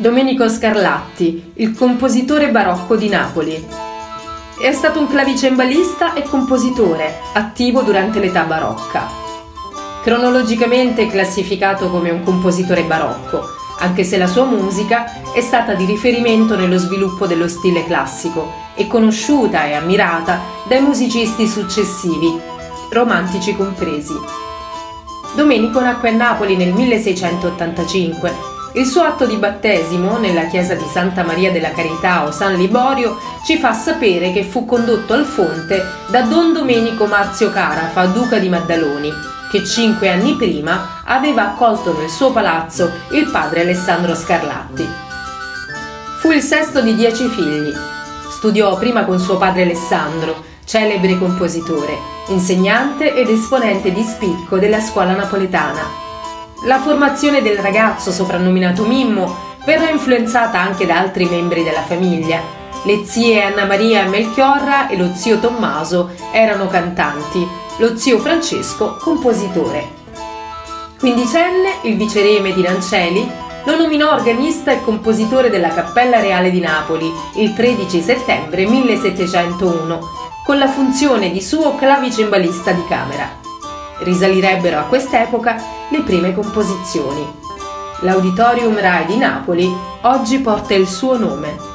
Domenico Scarlatti, il compositore barocco di Napoli. È stato un clavicembalista e compositore, attivo durante l'età barocca. Cronologicamente classificato come un compositore barocco, anche se la sua musica è stata di riferimento nello sviluppo dello stile classico e conosciuta e ammirata dai musicisti successivi, romantici compresi. Domenico nacque a Napoli nel 1685 il suo atto di battesimo nella chiesa di Santa Maria della Carità o San Liborio ci fa sapere che fu condotto al fonte da Don Domenico Marzio Carafa, duca di Maddaloni, che cinque anni prima aveva accolto nel suo palazzo il padre Alessandro Scarlatti. Fu il sesto di dieci figli. Studiò prima con suo padre Alessandro, celebre compositore, insegnante ed esponente di spicco della scuola napoletana la formazione del ragazzo soprannominato Mimmo verrà influenzata anche da altri membri della famiglia. Le zie Anna Maria Melchiorra e lo zio Tommaso erano cantanti, lo zio Francesco compositore. Quindicenne, il viceré Medinanceli lo nominò organista e compositore della Cappella Reale di Napoli il 13 settembre 1701, con la funzione di suo clavicembalista di camera. Risalirebbero a quest'epoca le prime composizioni. L'Auditorium Rai di Napoli oggi porta il suo nome.